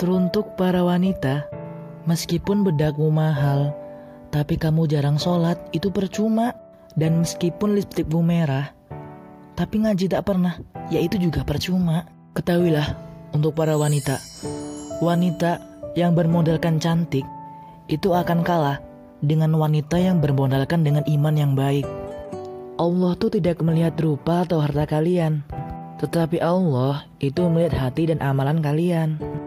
Teruntuk para wanita, meskipun bedakmu mahal, tapi kamu jarang sholat, itu percuma. Dan meskipun lipstikmu merah, tapi ngaji tak pernah, ya itu juga percuma. Ketahuilah, untuk para wanita, wanita yang bermodalkan cantik, itu akan kalah dengan wanita yang bermodalkan dengan iman yang baik. Allah tuh tidak melihat rupa atau harta kalian, tetapi Allah itu melihat hati dan amalan kalian.